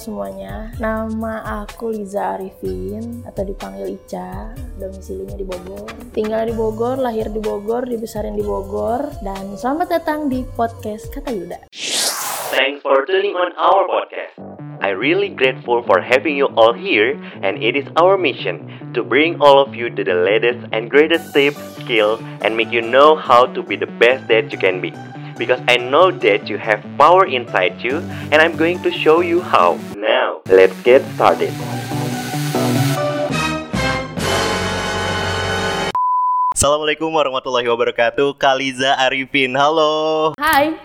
semuanya, nama aku Liza Arifin atau dipanggil Ica, domisilinya di Bogor. Tinggal di Bogor, lahir di Bogor, dibesarin di Bogor, dan selamat datang di podcast Kata Yuda. Thanks for tuning on our podcast. I really grateful for having you all here and it is our mission to bring all of you to the latest and greatest tips, skill and make you know how to be the best that you can be. Because I know that you have power inside you and I'm going to show you how. Now, let's get started. Assalamualaikum warahmatullahi wabarakatuh Kaliza Arifin, halo Hai.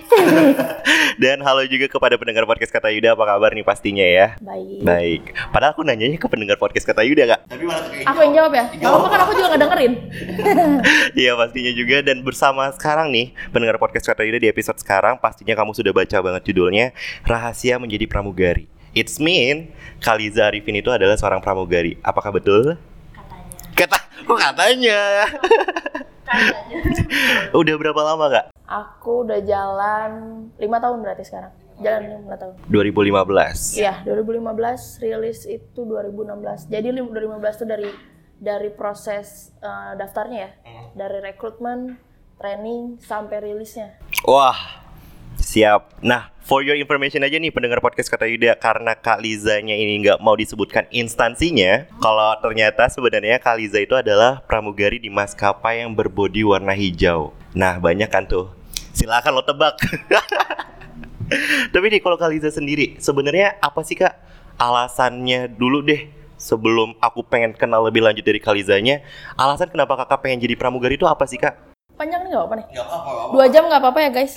Dan halo juga kepada pendengar podcast Kata Yuda Apa kabar nih pastinya ya? Baik. Baik Padahal aku nanyanya ke pendengar podcast Kata Yuda kak Aku yang jawab ya. Gak apa-apa kan aku juga gak dengerin. Iya pastinya juga Dan bersama sekarang nih Pendengar podcast Kata Yuda di episode sekarang Pastinya kamu sudah baca banget judulnya Rahasia Menjadi Pramugari It's mean Kaliza Arifin itu adalah seorang pramugari Apakah betul? Katanya. Kata, kok katanya? Udah berapa lama kak? Aku udah jalan 5 tahun berarti sekarang. Jalan 5 tahun. 2015 Iya, 2015 rilis itu 2016. Jadi lim- 2015 itu dari dari proses eh, daftarnya ya, dari rekrutmen, training sampai rilisnya. Wah, siap. Nah, for your information aja nih pendengar podcast kata Yuda, karena Kak Lizanya ini nggak mau disebutkan instansinya, kalau ternyata sebenarnya Kak Liza itu adalah pramugari di maskapai yang berbodi warna hijau. Nah, banyak kan tuh. Silakan lo tebak. Tapi nih kalau Kak Liza sendiri, sebenarnya apa sih Kak alasannya dulu deh sebelum aku pengen kenal lebih lanjut dari Kak Lizanya, alasan kenapa kakak pengen jadi pramugari itu apa sih Kak? Panjang nih nggak apa-apa nih? Dua jam nggak apa-apa ya guys?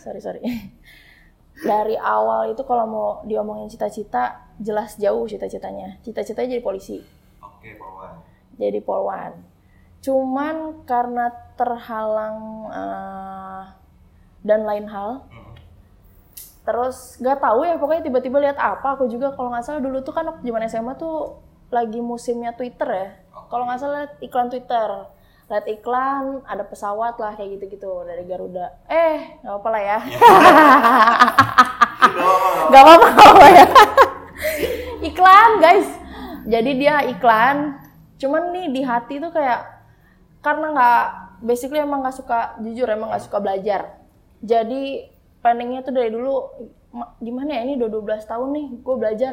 Sorry sorry. Dari awal itu kalau mau diomongin cita-cita, jelas jauh cita-citanya. Cita-citanya jadi polisi. Oke, Pawan. jadi polwan. Cuman karena terhalang eh, dan lain hal, terus nggak tahu ya pokoknya tiba-tiba lihat apa aku juga kalau nggak salah dulu tuh kan zaman SMA tuh lagi musimnya Twitter ya. Kalau nggak salah iklan Twitter, lihat iklan ada pesawat lah kayak gitu-gitu dari Garuda. Eh nggak apa lah ya. Apa-apa nggak apa-apa ya. iklan guys. Jadi dia iklan. Cuman nih di hati tuh kayak karena nggak basically emang nggak suka jujur emang nggak suka belajar. Jadi planningnya tuh dari dulu "Ma- gimana ya ini udah 12 tahun nih gue belajar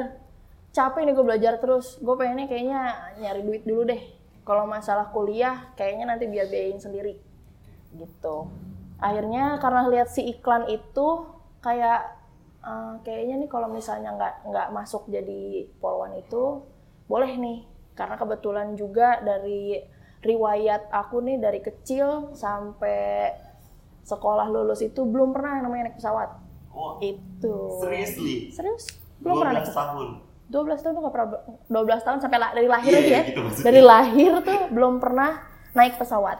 capek nih gue belajar terus gue pengennya kayaknya nyari duit dulu deh kalau masalah kuliah kayaknya nanti biar biayain sendiri. Gitu. Akhirnya karena lihat si iklan itu kayak eh, kayaknya nih kalau misalnya nggak nggak masuk jadi polwan itu boleh nih. Karena kebetulan juga dari riwayat aku nih dari kecil sampai sekolah lulus itu belum pernah yang namanya naik pesawat. Wah, itu. seriously? serius? Belum pernah naik pesawat. tahun. 12 tahun tuh gak pernah 12 tahun sampai la- dari lahir Iya, aja ya. gitu maksudnya. dari lahir tuh belum pernah naik pesawat.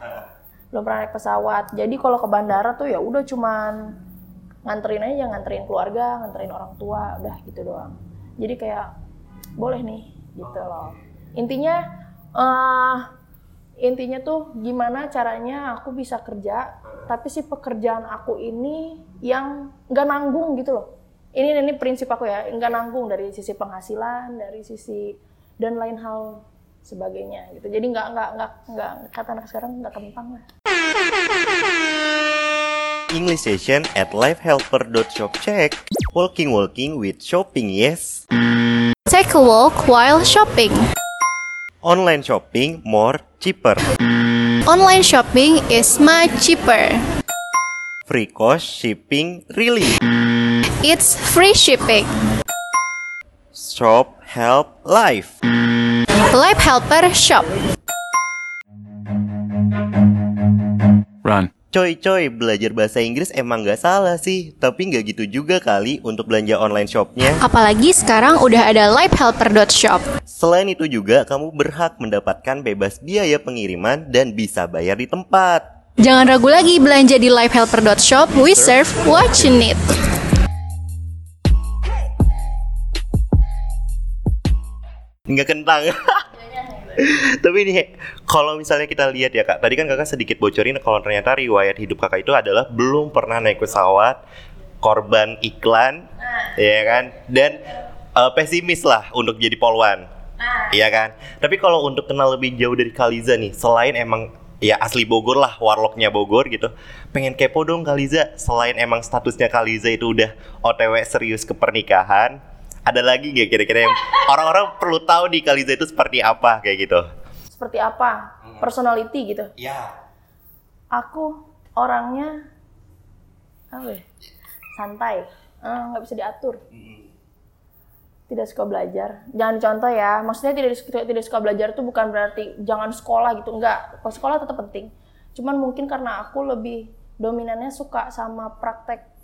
Belum pernah naik pesawat. Jadi kalau ke bandara tuh ya udah cuman nganterin aja, nganterin keluarga, nganterin orang tua, udah gitu doang. Jadi kayak boleh nih gitu loh. Intinya eh intinya tuh gimana caranya aku bisa kerja tapi si pekerjaan aku ini yang nggak nanggung gitu loh ini ini prinsip aku ya nggak nanggung dari sisi penghasilan dari sisi dan lain hal sebagainya gitu jadi nggak nggak nggak nggak kata anak sekarang nggak kempang lah English session at lifehelper.shop check. Walking walking with shopping yes. Take a walk while shopping. Online shopping more cheaper. Online shopping is much cheaper. Free cost shipping really. It's free shipping. Shop help life. Life Helper Shop. Run. Coy coy belajar bahasa Inggris emang nggak salah sih, tapi nggak gitu juga kali untuk belanja online shopnya. Apalagi sekarang udah ada lifehelper.shop. Selain itu juga kamu berhak mendapatkan bebas biaya pengiriman dan bisa bayar di tempat. Jangan ragu lagi belanja di lifehelper.shop. We serve what you need. Nggak kentang. Tapi ini kalau misalnya kita lihat ya kak, tadi kan kakak sedikit bocorin kalau ternyata riwayat hidup kakak itu adalah belum pernah naik pesawat, korban iklan, ya kan? Dan eh, pesimis lah untuk jadi polwan. Iya kan? Tapi kalau untuk kenal lebih jauh dari Kaliza nih, selain emang ya asli Bogor lah, warlocknya Bogor gitu. Pengen kepo dong Kaliza, selain emang statusnya Kaliza itu udah OTW serius ke pernikahan, ada lagi nggak kira-kira yang orang-orang perlu tahu di Kaliza itu seperti apa kayak gitu? Seperti apa? Personality gitu. Ya. Aku orangnya apa ya? Santai. Eh, nggak bisa diatur. Tidak suka belajar. Jangan contoh ya. Maksudnya tidak suka, tidak suka belajar itu bukan berarti jangan sekolah gitu. Enggak. Kalau sekolah tetap penting. Cuman mungkin karena aku lebih dominannya suka sama praktek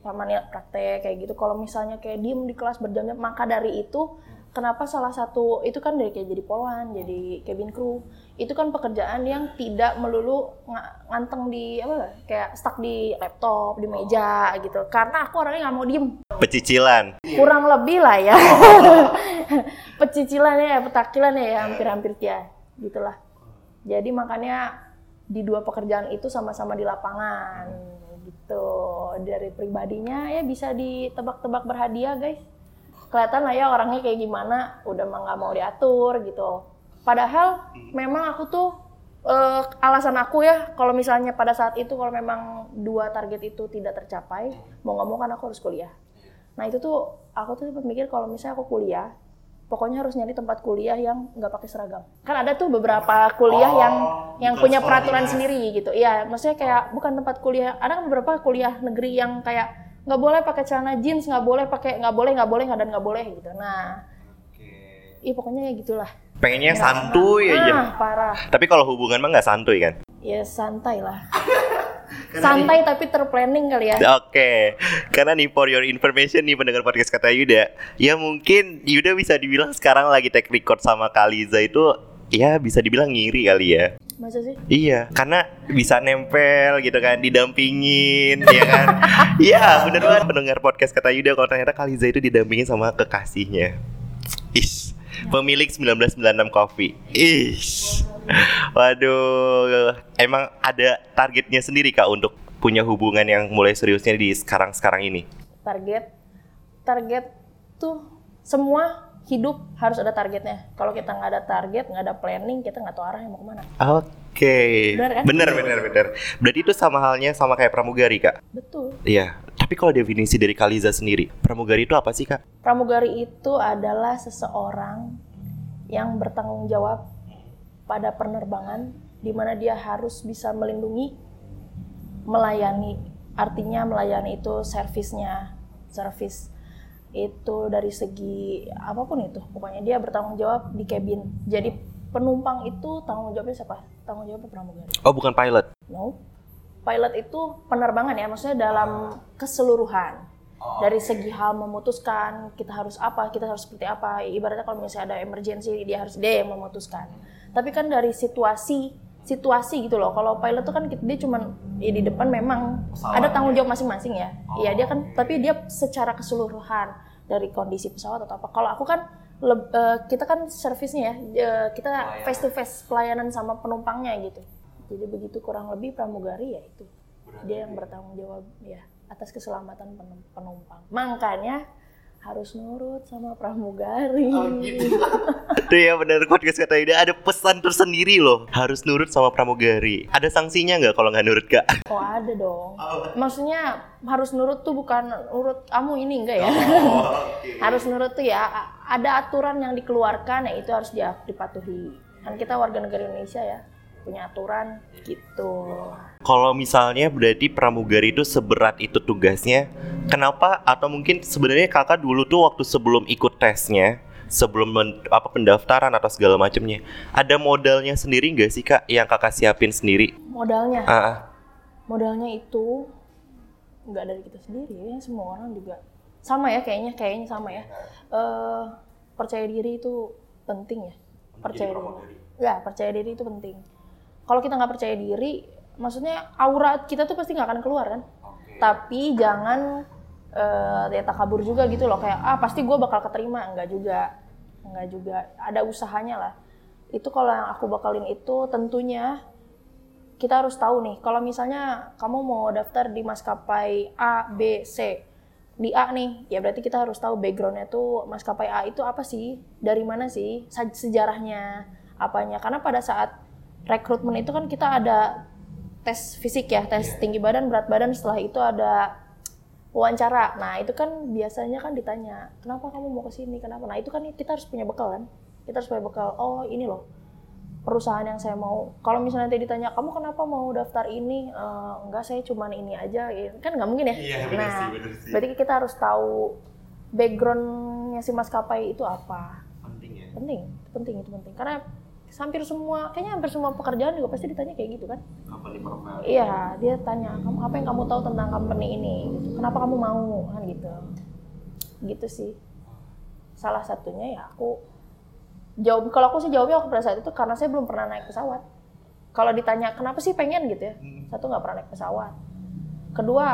sama niat praktek kayak gitu. Kalau misalnya kayak diem di kelas berjam-jam, maka dari itu kenapa salah satu itu kan dari kayak jadi polwan, jadi cabin crew, itu kan pekerjaan yang tidak melulu nga- nganteng di apa kayak stuck di laptop, di meja gitu. Karena aku orangnya nggak mau diem, Pecicilan. kurang lebih lah ya. Pecicilan ya, petakilan ya, hampir-hampir ya, gitulah. Jadi makanya di dua pekerjaan itu sama-sama di lapangan gitu. Dari pribadinya ya bisa ditebak-tebak berhadiah guys. Kelihatan lah ya orangnya kayak gimana, udah mah nggak mau diatur gitu. Padahal memang aku tuh eh, alasan aku ya kalau misalnya pada saat itu kalau memang dua target itu tidak tercapai, mau nggak mau kan aku harus kuliah. Nah itu tuh aku tuh sempat mikir kalau misalnya aku kuliah, pokoknya harus nyari tempat kuliah yang nggak pakai seragam. Kan ada tuh beberapa kuliah yang yang punya peraturan sendiri gitu. Iya, maksudnya kayak bukan tempat kuliah. Ada kan beberapa kuliah negeri yang kayak nggak boleh pakai celana jeans, nggak boleh pakai nggak boleh nggak boleh nggak dan nggak boleh gitu. Nah, iya pokoknya ya gitulah. Pengennya santuy aja. Ah, parah. Tapi kalau hubungan mah nggak santuy kan? Ya santai lah. santai tapi terplanning kali ya. Oke, karena nih for your information nih pendengar podcast kata Yuda, ya mungkin Yuda bisa dibilang sekarang lagi take record sama Kaliza itu ya bisa dibilang ngiri kali ya. Masa sih? Iya, karena bisa nempel gitu kan, didampingin, ya kan? Iya, bener banget pendengar podcast kata Yuda kalau ternyata Kaliza itu didampingin sama kekasihnya. Ish, pemilik 1996 Coffee. Ish. Waduh, emang ada targetnya sendiri Kak untuk punya hubungan yang mulai seriusnya di sekarang-sekarang ini? target target tuh semua hidup harus ada targetnya kalau kita nggak ada target nggak ada planning kita nggak tahu arahnya mau ke mana Oke. Bener kan? Bener, bener, bener. Berarti itu sama halnya sama kayak pramugari, Kak? betul Iya. Tapi kalau definisi dari Kaliza sendiri, pramugari itu apa sih, Kak? pramugari itu adalah seseorang yang bertanggung jawab pada penerbangan di mana dia harus bisa melindungi melayani artinya melayani itu servisnya servis itu dari segi apa pun itu. Pokoknya dia bertanggung jawab di cabin. Jadi penumpang itu tanggung jawabnya siapa? Tanggung jawabnya pramugari. Oh, bukan pilot. no. Pilot itu penerbangan ya maksudnya dalam keseluruhan. Dari segi hal memutuskan kita harus apa kita harus seperti apa. Ibaratnya kalau misalnya ada emergency dia harus dia yang memutuskan tapi kan dari situasi situasi gitu loh. Kalau pilot tuh kan dia cuman ya di depan memang ada tanggung jawab masing-masing ya. Iya dia kan tapi dia secara keseluruhan dari kondisi pesawat atau apa. Kalau aku kan leb- eh, kita kan servisnya ya eh, kita face to face pelayanan sama penumpangnya gitu. Jadi begitu kurang lebih pramugari ya itu. Dia yang bertanggung jawab ya atas keselamatan penum- penumpang. Makanya harus nurut sama pramugari Tuh ya bener podcast kata Yuda ada pesan tersendiri loh. Harus nurut sama pramugari. Ada sanksinya nggak kalau nggak nurut, Kak? Oh ada dong. Maksudnya harus nurut tuh bukan nurut kamu ini enggak ya? harus nurut tuh ya ada aturan yang dikeluarkan ya itu harus dipatuhi. Kan kita warga negara Indonesia ya punya aturan gitu. Kalau misalnya berarti pramugari itu seberat itu tugasnya, kenapa atau mungkin sebenarnya kakak dulu tuh waktu sebelum ikut tesnya, sebelum men- apa pendaftaran atau segala macamnya, ada modalnya sendiri nggak sih kak yang kakak siapin sendiri? Modalnya, Ah, ah. modalnya itu nggak dari kita sendiri ya semua orang juga sama ya kayaknya kayaknya sama ya. Eh percaya diri itu penting ya. Percaya diri. Ya percaya diri itu penting. Kalau kita nggak percaya diri, maksudnya aura kita tuh pasti nggak akan keluar kan. Tapi jangan eh ya takabur juga gitu loh. Kayak ah pasti gue bakal keterima. Enggak juga. Enggak juga. Ada usahanya lah. Itu kalau yang aku bakalin itu tentunya kita harus tahu nih. Kalau misalnya kamu mau daftar di maskapai A B C di A nih, ya berarti kita harus tahu backgroundnya tuh maskapai A itu apa sih, dari mana sih, sejarahnya, apanya. Karena pada saat rekrutmen itu kan kita ada tes fisik ya, tes tinggi badan, berat badan. Setelah itu ada wawancara. Nah itu kan biasanya kan ditanya, kenapa kamu mau ke sini, kenapa? Nah itu kan kita harus punya bekal kan, kita harus punya bekal. Oh ini loh perusahaan yang saya mau. Kalau misalnya nanti ditanya, kamu kenapa mau daftar ini? Eh, enggak, saya cuman ini aja. Ya, Kan nggak mungkin ya. Iya, bener nah, sih, bener sih. berarti kita harus tahu backgroundnya si maskapai itu apa. Penting ya. Penting, itu penting itu penting. Karena hampir semua, kayaknya hampir semua pekerjaan juga pasti ditanya kayak gitu kan. Company profile. Iya, dia tanya, kamu apa yang kamu tahu tentang company ini? Gitu. Kenapa kamu mau? Kan gitu. Gitu sih. Salah satunya ya aku jawab kalau aku sih jawabnya waktu pada saat itu karena saya belum pernah naik pesawat. Kalau ditanya kenapa sih pengen gitu ya? Satu nggak pernah naik pesawat. Kedua,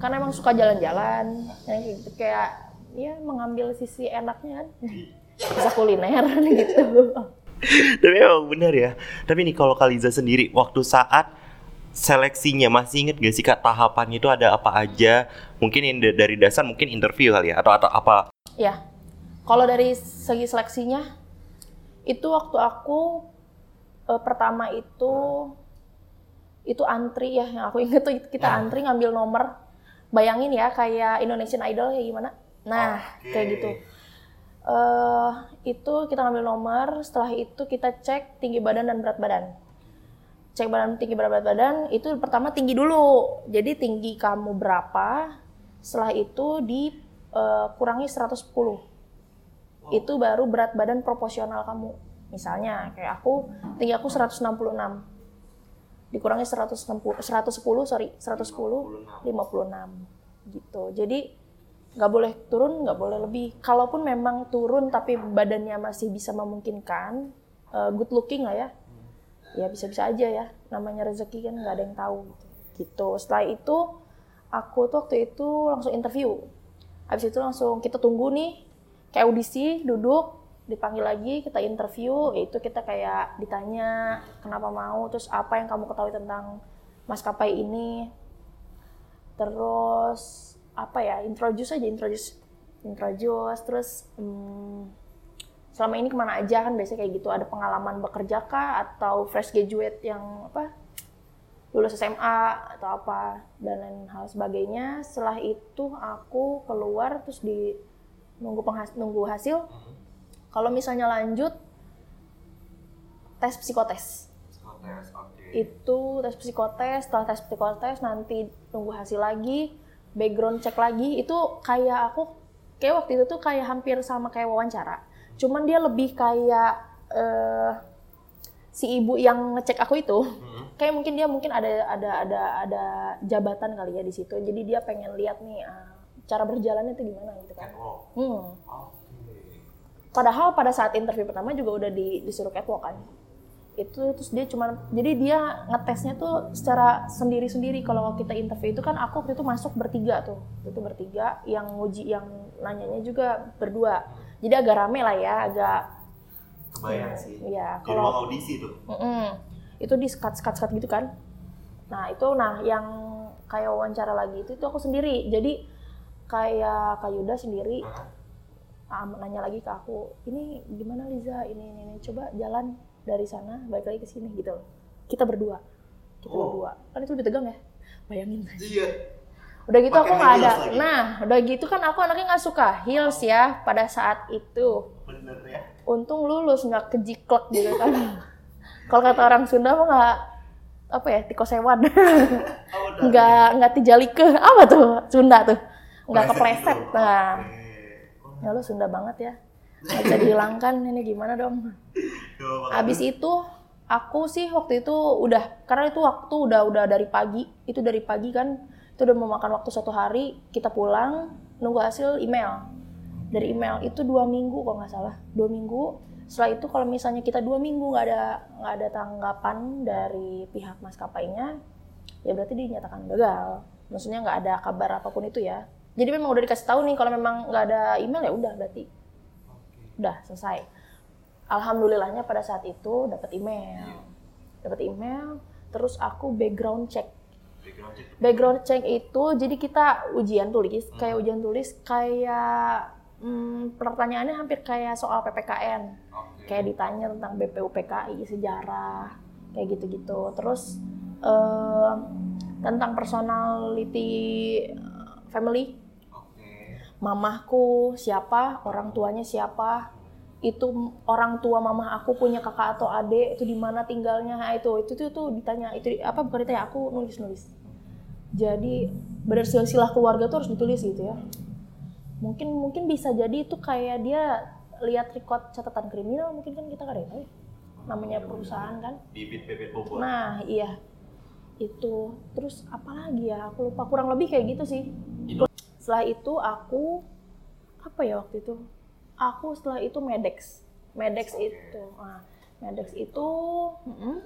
karena emang suka jalan-jalan, yang kayak gitu kayak ya mengambil sisi enaknya kan. Bisa kuliner gitu. Tapi emang benar ya. Tapi nih kalau Kaliza sendiri waktu saat seleksinya masih inget gak sih kak tahapannya itu ada apa aja? Mungkin yang dari dasar mungkin interview kali ya atau atau apa? Ya, kalau dari segi seleksinya, itu waktu aku eh, pertama itu itu antri ya, yang aku inget tuh kita antri ngambil nomor. Bayangin ya kayak Indonesian Idol kayak gimana? Nah, kayak gitu. Eh itu kita ngambil nomor, setelah itu kita cek tinggi badan dan berat badan. Cek badan tinggi berat badan itu pertama tinggi dulu. Jadi tinggi kamu berapa? Setelah itu dikurangi 110. Itu baru berat badan proporsional kamu. Misalnya kayak aku tinggi aku 166. Dikurangi 160 110 sorry, 110 56 gitu. Jadi nggak boleh turun, nggak boleh lebih. Kalaupun memang turun tapi badannya masih bisa memungkinkan, eh, good looking lah ya, ya bisa-bisa aja ya. Namanya rezeki kan nggak ada yang tahu. Gitu. Setelah itu aku tuh waktu itu langsung interview. Habis itu langsung kita tunggu nih, kayak audisi, duduk, dipanggil lagi, kita interview, itu kita kayak ditanya kenapa mau, terus apa yang kamu ketahui tentang maskapai ini, terus apa ya introduce aja introduce introduce terus hmm, selama ini ke mana aja kan biasanya kayak gitu. Ada pengalaman bekerja kah atau fresh graduate yang apa lulus SMA atau apa dan lain hal sebagainya. Setelah itu aku keluar terus di nunggu penghas nunggu hasil. Kalau misalnya lanjut tes psikotes. Itu tes psikotes setelah tes psikotes nanti tunggu hasil lagi background cek lagi itu kayak aku kayak waktu itu tuh kayak hampir sama kayak wawancara. Cuman dia lebih kayak eh, si ibu yang ngecek aku itu kayak mungkin dia mungkin ada ada ada ada jabatan kali ya di situ. Jadi dia pengen lihat nih ah, cara berjalannya itu gimana gitu kan. Hmm. padahal pada saat interview pertama juga udah di, disuruh catwalk kan itu terus dia cuman jadi dia ngetesnya tuh secara sendiri-sendiri kalau kita interview itu kan aku waktu itu masuk bertiga tuh itu bertiga yang nguji yang nanyanya juga berdua jadi agak rame lah ya agak Kebayang sih. Di kalau- audisi tuh. Mm-mm. itu di skat skat skat gitu kan nah itu nah yang kayak wawancara lagi itu itu aku sendiri jadi kayak Kak Yuda sendiri ah, nanya lagi ke aku ini gimana Liza ini ini, ini. coba jalan dari sana balik lagi ke sini gitu. Kita berdua. Kita Oh. berdua. Kan itu lebih tegang ya? Bayangin. Iya. udah gitu Pakai aku nggak ada. lagi. nah udah gitu kan aku anaknya nggak suka heels ya pada saat itu. Bener ya. untung lulus nggak kejiklek gitu kan. Kalau kata orang Sunda mah nggak apa ya tikosewan. Oh, udah. nggak nggak tijalike apa tuh Sunda tuh? Nggak Kepleset. gitu. nah. Ya lu Sunda banget ya. Nggak bisa dihilangkan ini gimana dong Habis itu. aku sih waktu itu udah karena itu waktu udah udah dari pagi. Itu dari pagi kan itu udah memakan waktu satu hari kita pulang nunggu hasil email. Dari email itu dua minggu kalau nggak salah dua minggu. Setelah itu kalau misalnya kita dua minggu nggak ada nggak ada tanggapan dari pihak maskapainya ya berarti dinyatakan gagal. Maksudnya nggak ada kabar apa pun itu ya. Jadi memang udah dikasih tahu nih kalau memang nggak ada email ya udah berarti udah selesai alhamdulillahnya pada saat itu dapat email. Dapat email terus aku background check. Background check. Itu jadi kita ujian tulis kayak ujian tulis kayak hmm, pertanyaannya hampir kayak soal PPKN kayak ditanya tentang BPUPKI sejarah kayak gitu-gitu. Terus eh, tentang personality eh, family. Mamahku siapa orang tuanya siapa itu orang tua mamah aku punya kakak atau adik itu di mana tinggalnya nah, itu itu tuh tuh ditanya itu apa bukan ditanya aku nulis nulis jadi benar silsilah keluarga tuh harus ditulis gitu ya. Mungkin mungkin bisa jadi itu kayak dia lihat record catatan kriminal mungkin kan kita tahu ya. namanya perusahaan kan. Bibit-bibit bobot. nah iya. Itu terus apa lagi ya aku lupa kurang lebih kayak gitu sih. Setelah itu aku apa ya waktu itu aku setelah itu medex. Medex itu nah, medex itu mm-mm,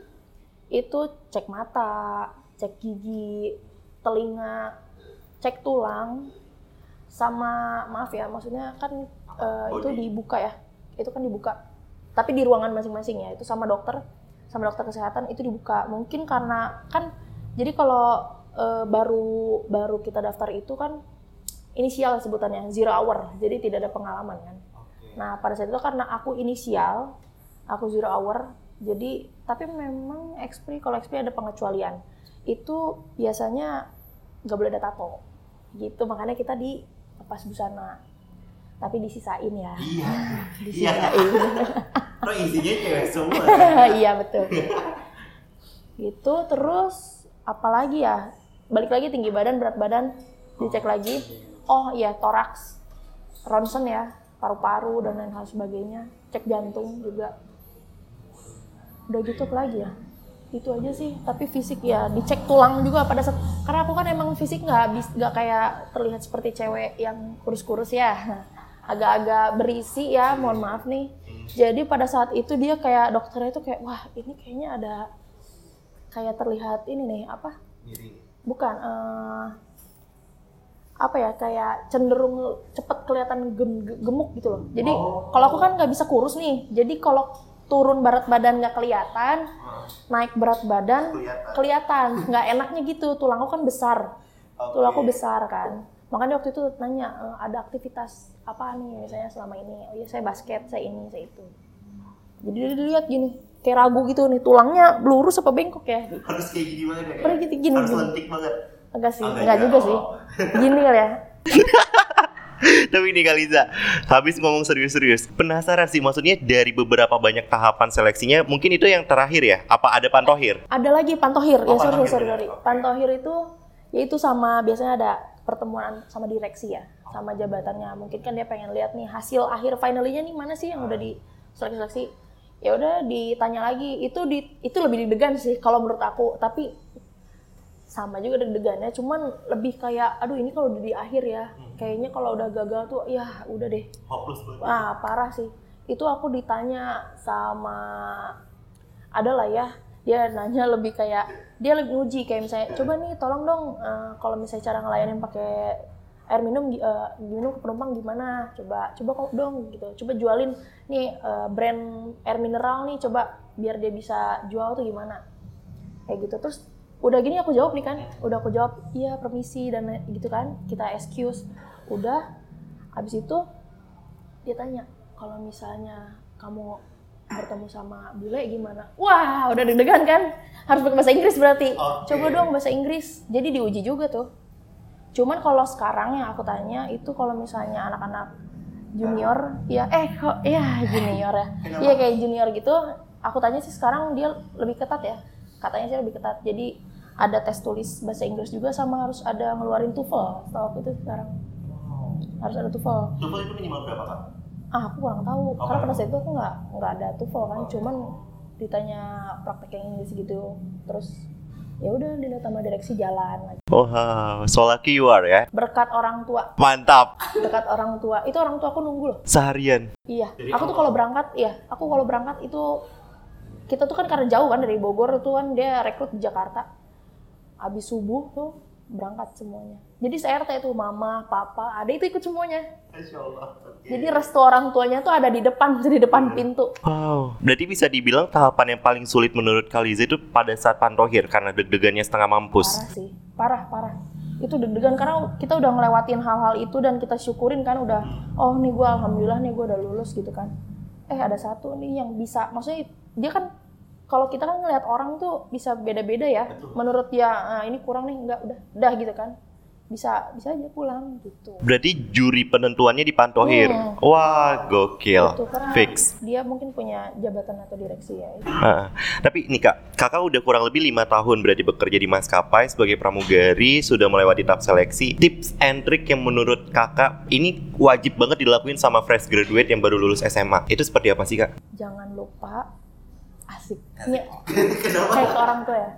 itu cek mata cek gigi telinga cek tulang sama maaf ya maksudnya kan eh, itu dibuka ya itu kan dibuka. Tapi di ruangan masing-masing ya itu sama dokter sama dokter kesehatan itu dibuka. Mungkin karena kan jadi kalau eh, baru baru kita daftar itu kan inisial sebutannya zero hour jadi tidak ada pengalaman kan nah pada saat itu karena aku inisial aku zero hour jadi tapi memang expri kalau expri ada pengecualian. Itu biasanya nggak boleh ada tato. Gitu makanya kita di lepas busana. Tapi disisain ya. Iya. disisain. Kok isinya cewek semua? iya betul. Gitu terus apalagi ya? Balik lagi tinggi badan berat badan dicek lagi. oh iya toraks. Ronsen ya paru-paru dan lain hal sebagainya. Cek jantung juga. Udah gitu lagi ya? Itu aja sih. Tapi fisik ya dicek tulang juga pada saat karena aku kan emang fisik nggak habis nggak kayak terlihat seperti cewek yang kurus-kurus ya. Agak-agak berisi ya mohon maaf nih. Jadi pada saat itu dia kayak dokternya itu kayak wah ini kayaknya ada kayak terlihat ini nih apa? Bukan eh, apa ya kayak cenderung cepet kelihatan gem- ge- gemuk gitu loh. Jadi kalau aku kan nggak bisa kurus nih. Jadi kalau turun berat badan nggak kelihatan naik berat badan kelihatan. nggak enaknya gitu. Tulang aku kan besar. Tulangku besar kan. Makanya waktu itu nanya "Eh, ada aktivitas apa nih misalnya selama ini? Oh iya saya basket saya ini saya itu. Jadi dia dilihat gini kayak ragu gitu nih tulangnya lurus apa bengkok ya. Harus kayak gini banget ya? Gitu, gini, Harus gini. lentik banget. Enggak sih enggak enggak ya? juga sih. Gini kali ya. Tapi ini Kaliza, habis ngomong serius-serius, penasaran sih maksudnya dari beberapa banyak tahapan seleksinya, mungkin itu yang terakhir ya? Apa ada pantohir? ada lagi pantohir ya Oh, sorry pantohir sorry ya. sorry. Pantohir itu ya itu sama biasanya ada pertemuan sama direksi ya sama jabatannya. Mungkin kan dia pengen lihat nih hasil akhir finalnya nih mana sih yang udah di seleksi seleksi ya udah ditanya lagi. Itu di itu lebih deg-degan sih kalau menurut aku. Tapi sama juga deg-degannya cuman lebih kayak aduh ini kalau udah di akhir ya kayaknya kalau udah gagal tuh ya udah deh Hopeless banget. Wah, parah sih. Itu aku ditanya sama ada lah ya. Dia nanya lebih kayak dia lagi nguji kayak misalnya coba nih tolong dong eh, kalau misalnya cara ngelayanin pakai air minum eh, minum ke penumpang gimana coba coba kok dong gitu coba jualin nih eh, brand air mineral nih coba biar dia bisa jual tuh gimana kayak gitu terus udah gini aku jawab nih kan. Udah aku jawab. Iya permisi dan gitu kan. Kita excuse. Udah. Habis itu dia tanya kalau misalnya kamu bertemu sama bule gimana? Wah udah deg-degan kan? Harus pakai bahasa Inggris berarti. Oke. coba dong bahasa Inggris. Jadi diuji juga tuh. Cuman kalau sekarang yang aku tanya itu kalau misalnya anak-anak junior ya eh kok ya junior ya. Iya kayak junior gitu. Aku tanya sih sekarang dia lebih ketat ya. Katanya sih lebih ketat. Jadi ada tes tulis bahasa Inggris juga sama harus ada ngeluarin TOEFL setahu aku itu sekarang. Harus ada TOEFL. TOEFL itu minimal berapa kak? ah aku kurang tahu. Oh, karena pada saat itu aku nggak nggak ada TOEFL kan. Cuman ditanya praktek yang Inggris gitu. Terus ya udah dilihat sama direksi jalan lagi. Wow, so lucky you are ya. berkat orang tua. Mantap. berkat orang tua. Itu orang tua aku nunggu loh. Seharian. iya. Aku tuh kalau berangkat iya. Aku kalau berangkat itu kita tuh kan karena jauh kan dari Bogor itu kan dia rekrut di Jakarta habis subuh tuh berangkat semuanya. Jadi se-RT tuh mama papa ada itu ikut semuanya. Masya Allah. jadi restu orang tuanya tuh ada di depan di depan pintu. Wow, berarti bisa dibilang tahapan yang paling sulit menurut Kaliza itu pada saat pantohir karena deg-degannya setengah mampus. parah sih parah parah. Itu deg-degan karena kita udah ngelewatin hal-hal itu dan kita syukurin kan udah oh nih gue alhamdulillah nih gue udah lulus gitu kan. Eh ada satu nih yang bisa maksudnya dia kan kalau kita kan ngelihat orang tuh bisa beda-beda ya menurut dia "Ah, ini kurang nih enggak udah udah gitu kan bisa bisa aja pulang gitu Berarti juri penentuannya di Pantohir. Hmm. Wah, gokil. Gitu, karena Fix. dia mungkin punya jabatan atau direksi ya Heeh. Tapi nih kak, kakak udah kurang lebih lima tahun berarti bekerja di maskapai sebagai pramugari, sudah melewati tahap seleksi. Tips and trick yang menurut kakak ini wajib banget dilakuin sama fresh graduate yang baru lulus SMA. Itu seperti apa sih kak? jangan lupa asik. Ini kayak ke orang tua ya.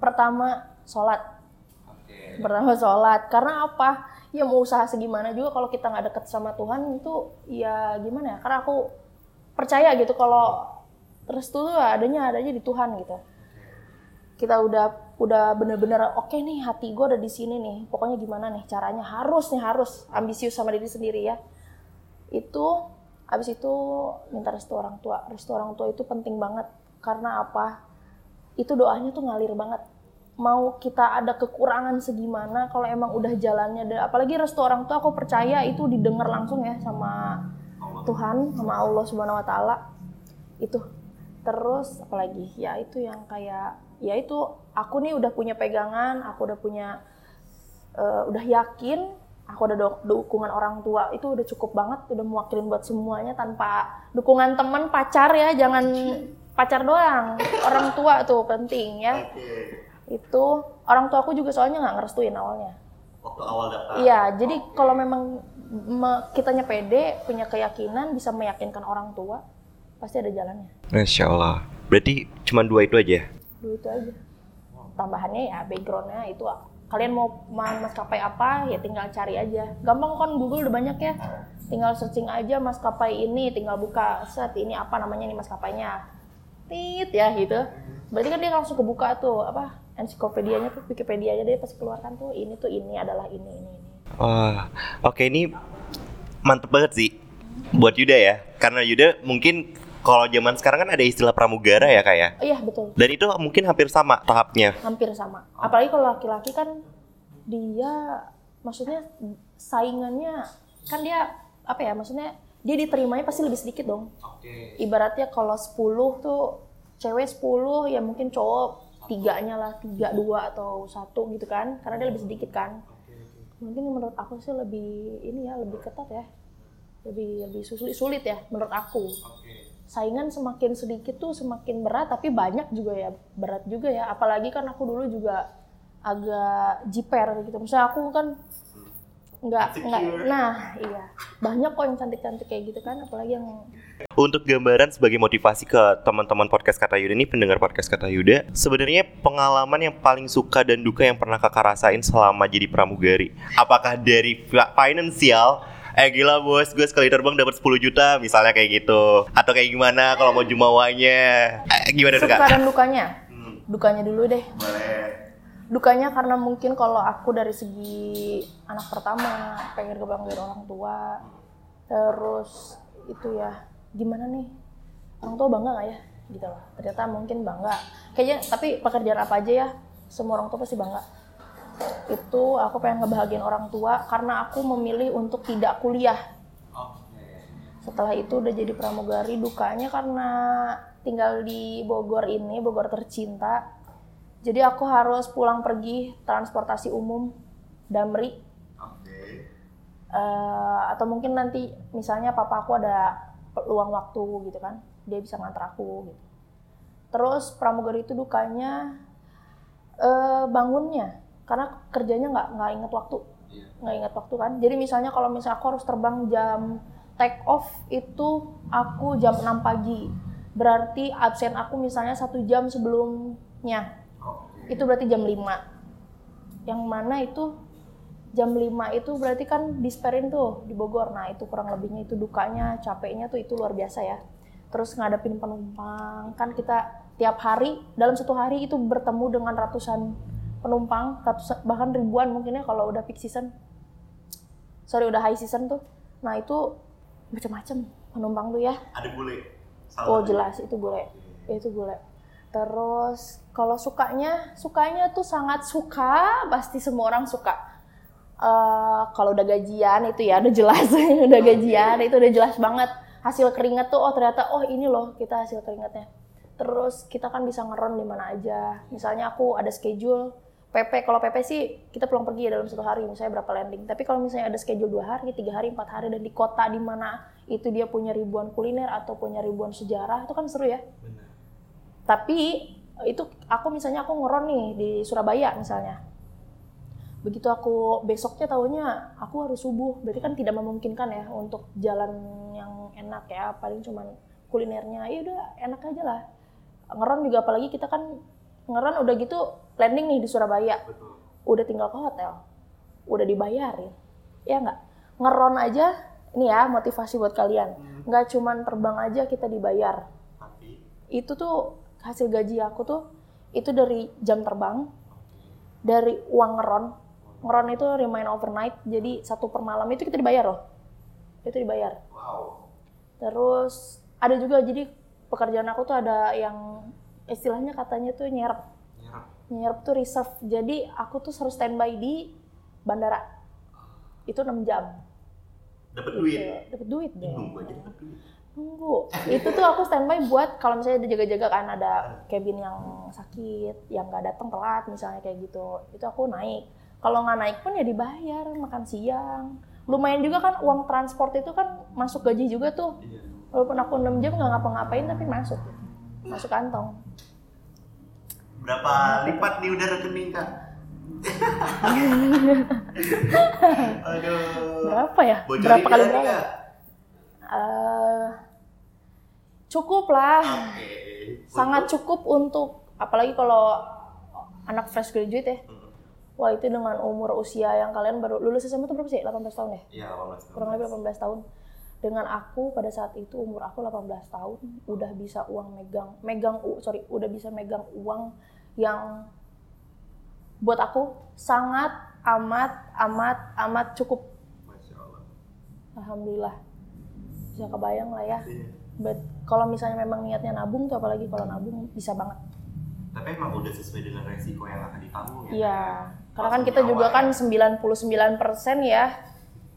Pertama sholat. Pertama sholat. Karena apa? Ya mau usaha segimana juga kalau kita nggak deket sama Tuhan itu ya gimana ya? Karena aku percaya gitu kalau restu tuh adanya adanya di Tuhan gitu. Kita udah udah bener-bener oke nih hati gue ada di sini nih. Pokoknya gimana nih caranya? Harus nih harus ambisius sama diri sendiri ya. Itu abis itu minta restu orang tua. Restu orang tua itu penting banget. Karena apa? Itu doanya tuh ngalir banget. Mau kita ada kekurangan segimana kalau emang udah jalannya apalagi restu orang tua aku percaya itu didengar langsung ya sama Tuhan sama Allah Subhanahu Wa Taala. Itu. Terus apalagi? Ya itu yang kayak ya itu aku nih udah punya pegangan aku udah punya eh, udah yakin aku ada do- dukungan orang tua itu udah cukup banget udah mewakilin buat semuanya tanpa dukungan teman pacar ya jangan pacar doang. Orang tua tuh penting ya. Itu orang tua aku juga soalnya nggak ngerestuin awalnya. Waktu awal daftar. iya jadi kalau memang me- kitanya pede punya keyakinan bisa meyakinkan orang tua pasti ada jalannya. Masya Allah. Berarti cuma dua itu aja. dulu itu aja. Tambahannya ya backgroundnya itu kalian mau ma- maskapai apa ya tinggal cari aja. Gampang kan Google udah banyak ya. Tinggal searching aja maskapai ini tinggal buka set ini apa namanya nih maskapainya? Tit ya gitu. Berarti kan dia langsung kebuka tuh apa ensiklopedianya tuh Wikipedia-nya dia pasti keluarkan tuh ini tuh ini adalah ini ini ini. Wah, oke ini mantep banget sih buat Yuda ya. Karena Yuda mungkin kalau zaman sekarang kan ada istilah pramugara ya kak ya. oh, iya betul. Dan itu mungkin hampir sama tahapnya. hampir sama. Apalagi kalau laki-laki kan dia maksudnya saingannya kan dia apa ya maksudnya dia diterimanya pasti lebih sedikit dong. Ibaratnya kalau 10 tuh cewek 10 ya mungkin cowok tiganya lah tiga dua atau satu gitu kan. Karena dia lebih sedikit kan. Mungkin menurut aku sih lebih ini ya lebih ketat ya. Lebih lebih sulit sulit ya menurut aku saingan semakin sedikit tuh semakin berat tapi banyak juga ya berat juga ya. Apalagi kan aku dulu juga agak jiper gitu. Misalnya aku kan nggak nggak nah iya. Banyak kok yang cantik cantik kayak gitu kan apalagi yang Untuk gambaran sebagai motivasi ke teman-teman podcast Kata Yuda ini pendengar podcast Kata Yuda, sebenarnya pengalaman yang paling suka dan duka yang pernah kakak rasain selama jadi pramugari, apakah dari fi- finansial? Eh gila bos, gue sekali terbang dapat 10 juta misalnya kayak gitu. Atau kayak gimana kalau mau jumawanya? Eh, Gimana tuh suka kak? dan dukanya dukanya dulu deh. Dukanya karena mungkin kalau aku dari segi anak pertama pengen kebanggaan orang tua. Terus itu ya gimana nih? Orang tua bangga nggak ya? Gitu loh ternyata mungkin bangga. Kayaknya tapi pekerjaan apa aja ya? Semua orang tua pasti bangga itu aku pengen ngebahagiain orang tua karena aku memilih untuk tidak kuliah. Setelah itu udah jadi pramugari dukanya karena tinggal di Bogor ini Bogor tercinta. Jadi aku harus pulang pergi transportasi umum Damri. Eh, atau mungkin nanti misalnya papa aku ada peluang waktu gitu kan dia bisa nganter aku gitu. Terus pramugari itu dukanya eh, bangunnya karena kerjanya nggak nggak inget waktu. Nggak inget waktu kan. Jadi misalnya kalau misalnya aku harus terbang jam take off itu aku jam 6 pagi. Berarti absen aku misalnya satu jam sebelumnya. Itu berarti jam 5 yang mana itu jam 5 itu berarti kan disperin tuh di Bogor. Nah itu kurang lebihnya itu dukanya capeknya tuh itu luar biasa ya. Terus ngadepin penumpang. Kan kita tiap hari dalam satu hari itu bertemu dengan ratusan penumpang ratusan bahkan ribuan mungkin ya kalau udah peak season. Sorry udah high season tuh. Nah itu macam-macam penumpang tuh ya. Ada bule. oh jelas itu bule. Itu bule. Terus kalau sukanya, sukanya tuh sangat suka, pasti semua orang suka. Eh, kalau udah gajian itu ya udah jelas, udah gajian itu udah jelas banget. Hasil keringat tuh oh ternyata oh ini loh kita hasil keringatnya. Terus kita kan bisa ngeron di mana aja. Misalnya aku ada schedule PP, kalau PP sih kita pulang pergi ya dalam satu hari, misalnya berapa landing. Tapi kalau misalnya ada schedule dua hari, tiga hari, empat hari, dan di kota di mana itu dia punya ribuan kuliner atau punya ribuan sejarah, itu kan seru ya. Tapi itu aku misalnya aku ngeron nih di Surabaya misalnya. Begitu aku besoknya tahunya aku harus subuh, berarti kan tidak memungkinkan ya untuk jalan yang enak ya, paling cuman kulinernya. Ya udah enak aja lah. Ngeron juga apalagi kita kan ngeron udah gitu landing nih di Surabaya. Udah tinggal ke hotel. Udah dibayarin. Ya nggak? Ngeron aja ini ya motivasi buat kalian. Nggak cuman terbang aja kita dibayar itu tuh hasil gaji aku tuh itu dari jam terbang, dari uang ngeron. Ngeron itu remain overnight, jadi satu per malam itu kita dibayar loh. Itu dibayar. Terus ada juga jadi pekerjaan aku tuh ada yang istilahnya katanya tuh nyerap. Nyerap tuh reserve. Jadi aku tuh harus standby di bandara. Itu 6 jam. Dapat Gitu. duit. Dapat duit deh. Nunggu aja dapat duit. Nunggu. Itu tuh aku standby buat kalau misalnya ada jaga-jaga kan ada cabin yang sakit, yang nggak datang telat misalnya kayak gitu. Itu aku naik. Kalau nggak naik pun ya dibayar makan siang. Lumayan juga kan uang transport itu kan masuk gaji juga tuh. Iya. Walaupun aku 6 jam nggak ngapa-ngapain tapi masuk. Masuk kantong. Berapa lipat nih udah rekening kak? Aduh. Berapa ya? Bocorin berapa kali berapa? Eh, cukup lah. Sangat Untuk- cukup untuk apalagi kalau anak fresh graduate ya. Wah itu dengan umur usia yang kalian baru lulus SMA itu berapa sih? 18 tahun ya? Iya, 18 tahun. Kurang lebih 18 tahun. Dengan aku pada saat itu umur aku 18 tahun udah bisa uang megang megang sorry udah bisa megang uang yang buat aku sangat amat amat amat cukup Masya Allah. alhamdulillah bisa kebayang lah ya Iya. But kalau misalnya memang niatnya nabung tuh apalagi kalau nabung bisa banget Tapi emang udah sesuai dengan resiko yang akan ditanggung ya? Iya, karena kan kita juga kan ya? 99% ya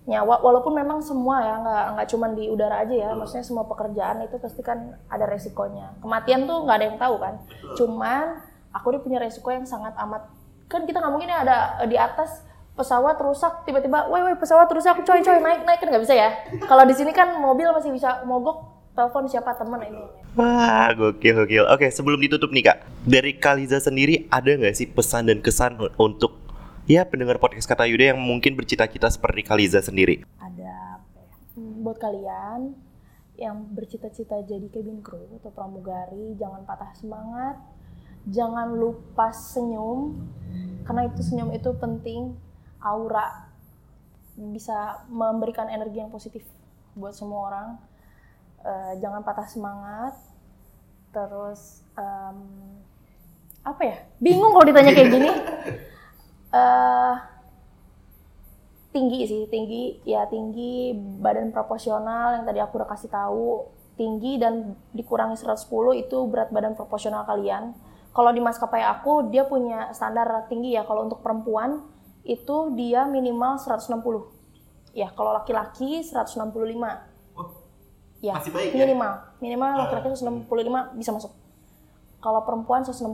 nyawa, walaupun memang semua ya nggak nggak cuma di udara aja ya, maksudnya semua pekerjaan itu pasti kan ada resikonya. Kematian tuh nggak ada yang tahu kan, cuman aku dia punya resiko yang sangat amat kan kita nggak mungkin ya ada eh, di atas pesawat rusak tiba-tiba, woi woi pesawat rusak coy coy naik naik kan nggak bisa ya. Kalau di sini kan mobil masih bisa mogok, telepon siapa teman ini. Wah, gokil, gokil. Oke, sebelum ditutup nih kak, dari Kaliza sendiri ada nggak sih pesan dan kesan untuk ya pendengar podcast kata Yuda yang mungkin bercita-cita seperti Kaliza sendiri? ada apa ya? Hmm, buat kalian yang bercita-cita jadi cabin crew atau pramugari jangan patah semangat jangan lupa senyum karena itu senyum itu penting. Aura bisa memberikan energi yang positif buat semua orang. Eh, jangan patah semangat. Terus em, apa ya? Bingung kalau ditanya kayak gini. Eh tinggi sih tinggi. Ya tinggi badan proporsional yang tadi aku udah kasih tahu. Tinggi dan dikurangi 110 itu berat badan proporsional kalian kalau di maskapai aku dia punya standar tinggi ya. Kalau untuk perempuan itu dia minimal 160 ya kalau laki-laki 165 Oh, ya Masih baik ya? minimal. Minimal laki-laki 165 bisa masuk. Kalau perempuan 160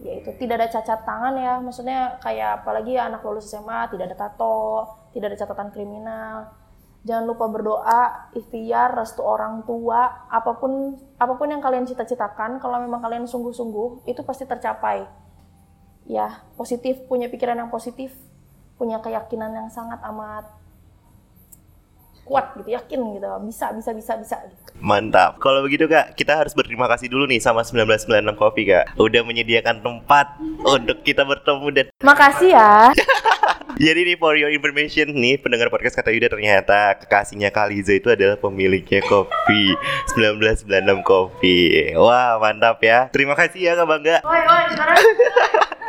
ya itu tidak ada cacat tangan ya. Maksudnya kayak apalagi anak lulus SMA tidak ada tato tidak ada catatan kriminal jangan lupa berdoa ikhtiar restu orang tua apa pun apa pun yang kalian cita-citakan kalau memang kalian sungguh-sungguh itu pasti tercapai ya positif punya pikiran yang positif punya keyakinan yang sangat amat kuat gitu yakin gitu bisa bisa bisa bisa gitu. Mantap. Kalau begitu kak, kita harus berterima kasih dulu nih sama 1996 Coffee kak, udah menyediakan tempat untuk kita bertemu dan makasih ya Jadi nih for your information nih pendengar podcast kata Yuda ternyata kekasihnya Kaliza itu adalah pemiliknya kopi 1996 Coffee. Wah mantap ya. Terima kasih ya Kak Bangga. Oi, oi,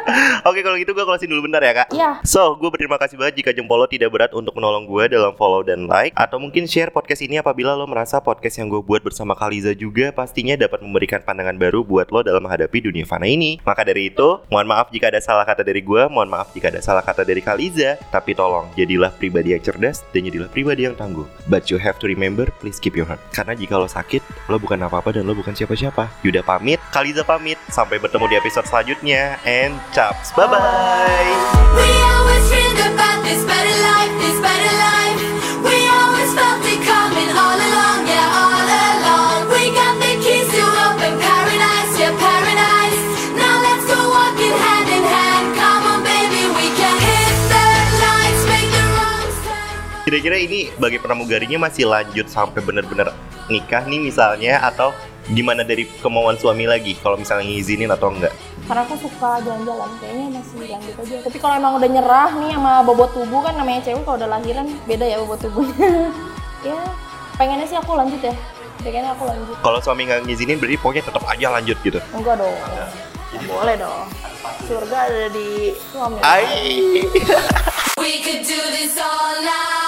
Oke kalau gitu gue closing dulu bentar ya kak Iya. So, gue berterima kasih banget jika jempol lo tidak berat untuk menolong gue dalam follow dan like Atau mungkin share podcast ini apabila lo merasa podcast yang gue buat bersama Kaliza juga pastinya dapat memberikan pandangan baru buat lo dalam menghadapi dunia fana ini Maka dari itu, mohon maaf jika ada salah kata dari gue, mohon maaf jika ada salah kata dari Kaliza Tapi tolong, jadilah pribadi yang cerdas dan jadilah pribadi yang tangguh. But you have to remember, please keep your heart. Karena jika lo sakit, lo bukan apa-apa dan lo bukan siapa-siapa. Yuda pamit, Kaliza pamit. Sampai bertemu di episode selanjutnya. And caps, bye-bye. We always dreamed about this better life, this better Kira-kira ini bagi pramugarinya masih lanjut sampai bener-bener nikah nih misalnya atau gimana dari kemauan suami lagi kalau misalnya ngizinin atau enggak? Karena aku suka jalan-jalan, kayaknya masih lanjut aja. Tapi kalau emang udah nyerah nih sama bobot tubuh kan namanya cewek kalau udah lahiran beda ya bobot tubuhnya. ya, pengennya sih aku lanjut ya. Pengennya aku lanjut. Kalau suami nggak ngizinin berarti pokoknya tetap aja lanjut gitu. Enggak dong. Nggak boleh dong. Surga ada di suami. Ai. We could do this all night.